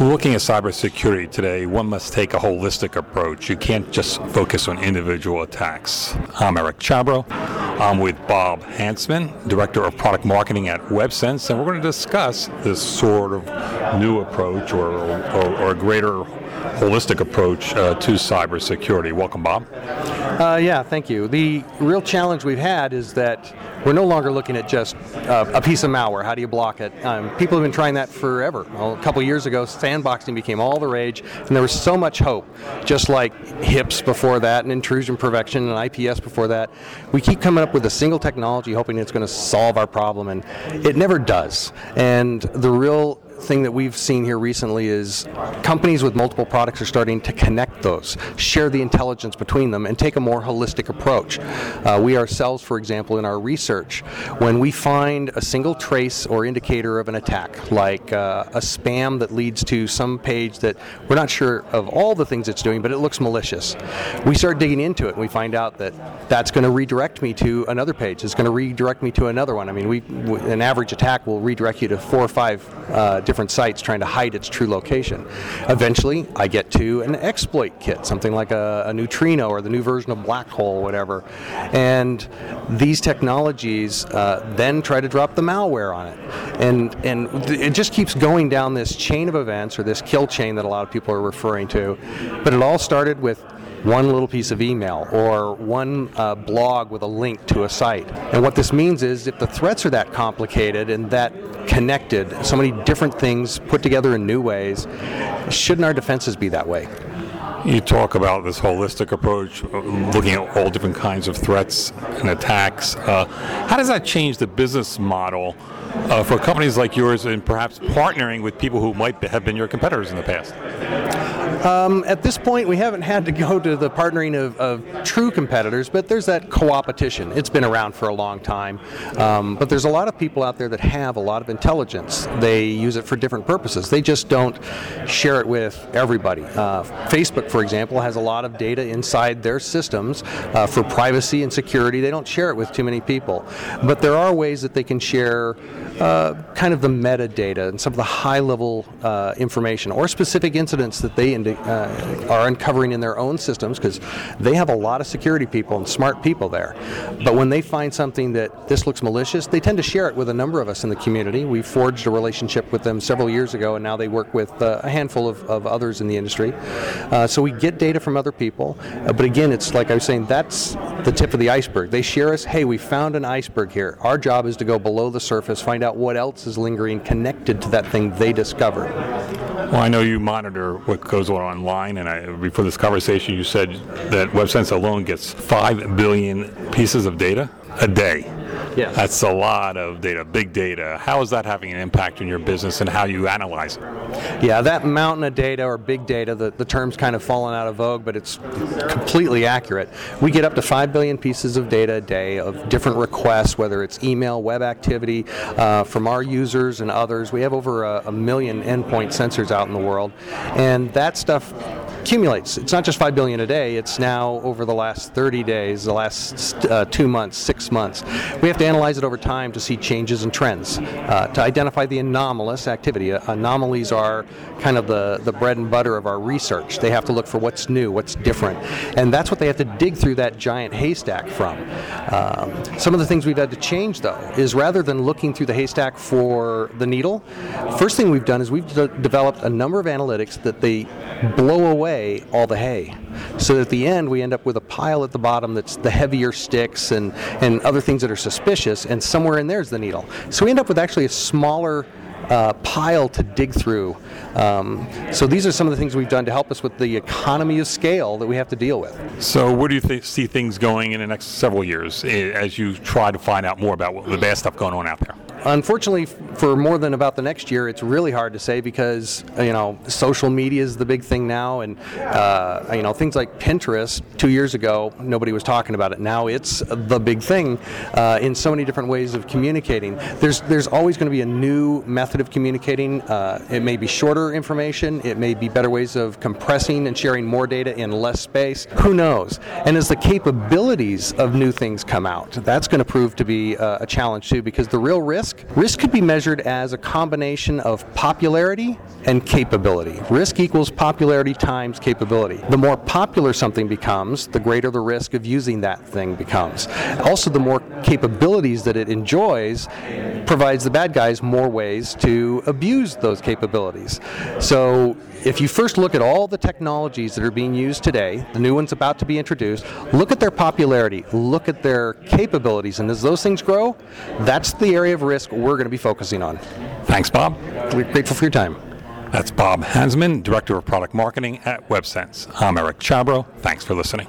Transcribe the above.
Looking at cybersecurity today, one must take a holistic approach. You can't just focus on individual attacks. I'm Eric Chabrow. I'm with Bob Hansmann, Director of Product Marketing at WebSense, and we're going to discuss this sort of new approach or, or, or a greater holistic approach uh, to cybersecurity. Welcome, Bob. Uh, yeah, thank you. The real challenge we've had is that we're no longer looking at just uh, a piece of malware. How do you block it? Um, people have been trying that forever. Well, a couple years ago, sandboxing became all the rage, and there was so much hope. Just like HIPS before that, and intrusion prevention, and IPS before that, we keep coming up with a single technology, hoping it's going to solve our problem, and it never does. And the real thing that we've seen here recently is companies with multiple products are starting to connect those, share the intelligence between them, and take a more holistic approach. Uh, we ourselves, for example, in our research, when we find a single trace or indicator of an attack, like uh, a spam that leads to some page that we're not sure of all the things it's doing, but it looks malicious, we start digging into it and we find out that that's going to redirect me to another page. It's going to redirect me to another one. I mean, we an average attack will redirect you to four or five uh, different sites trying to hide its true location. Eventually, I get to an exploit kit, something like a, a neutrino or the new version of Blackhole, whatever. And these technologies uh, then try to drop the malware on it. And, and it just keeps going down this chain of events or this kill chain that a lot of people are referring to. But it all started with one little piece of email or one uh, blog with a link to a site. And what this means is if the threats are that complicated and that connected, so many different things put together in new ways, shouldn't our defenses be that way? You talk about this holistic approach, looking at all different kinds of threats and attacks. Uh, how does that change the business model uh, for companies like yours and perhaps partnering with people who might have been your competitors in the past? Um, at this point, we haven't had to go to the partnering of, of true competitors, but there's that co-opetition. It's been around for a long time, um, but there's a lot of people out there that have a lot of intelligence. They use it for different purposes. They just don't share it with everybody. Uh, Facebook, for example, has a lot of data inside their systems uh, for privacy and security. They don't share it with too many people, but there are ways that they can share uh, kind of the metadata and some of the high-level uh, information or specific incidents that they uh, are uncovering in their own systems because they have a lot of security people and smart people there. But when they find something that this looks malicious, they tend to share it with a number of us in the community. We forged a relationship with them several years ago, and now they work with uh, a handful of, of, others in the industry. Uh, so we get data from other people, uh, but again, it's like I was saying, that's the tip of the iceberg. They share us, hey, we found an iceberg here. Our job is to go below the surface, find out what else is lingering connected to that thing they discovered. Well, I know you monitor what goes on online, and I, before this conversation, you said that WebSense alone gets 5 billion pieces of data a day. Yes. That's a lot of data, big data. How is that having an impact on your business and how you analyze it? Yeah, that mountain of data or big data, the, the term's kind of fallen out of vogue, but it's completely accurate. We get up to 5 billion pieces of data a day of different requests, whether it's email, web activity, uh, from our users and others. We have over a, a million endpoint sensors out in the world, and that stuff accumulates. It's not just 5 billion a day, it's now over the last 30 days, the last uh, two months, six months. We have to analyze it over time to see changes and trends, uh, to identify the anomalous activity. Uh, anomalies are kind of the, the bread and butter of our research. They have to look for what's new, what's different. And that's what they have to dig through that giant haystack from. Um, some of the things we've had to change, though, is rather than looking through the haystack for the needle, first thing we've done is we've de- developed a number of analytics that they blow away all the hay. So at the end, we end up with a pile at the bottom that's the heavier sticks and, and other things that are suspicious, and somewhere in there is the needle. So we end up with actually a smaller uh, pile to dig through. Um, so these are some of the things we've done to help us with the economy of scale that we have to deal with. So where do you th- see things going in the next several years eh, as you try to find out more about the bad stuff going on out there? Unfortunately, for more than about the next year, it's really hard to say because you know social media is the big thing now, and uh, you know things like Pinterest. Two years ago, nobody was talking about it. Now it's the big thing uh, in so many different ways of communicating. There's there's always going to be a new method of communicating. Uh, it may be shorter information. It may be better ways of compressing and sharing more data in less space. Who knows? And as the capabilities of new things come out, that's going to prove to be uh, a challenge too, because the real risk risk? Risk could be measured as a combination of popularity and capability. Risk equals popularity times capability. The more popular something becomes, the greater the risk of using that thing becomes. Also, the more capabilities that it enjoys provides the bad guys more ways to abuse those capabilities. So, if you first look at all the technologies that are being used today, the new ones about to be introduced, look at their popularity, look at their capabilities, and as those things grow, that's the area of risk we're going to be focusing on. Thanks, Bob. We're grateful for your time. That's Bob Hansmann, Director of Product Marketing at WebSense. I'm Eric Chabrow. Thanks for listening.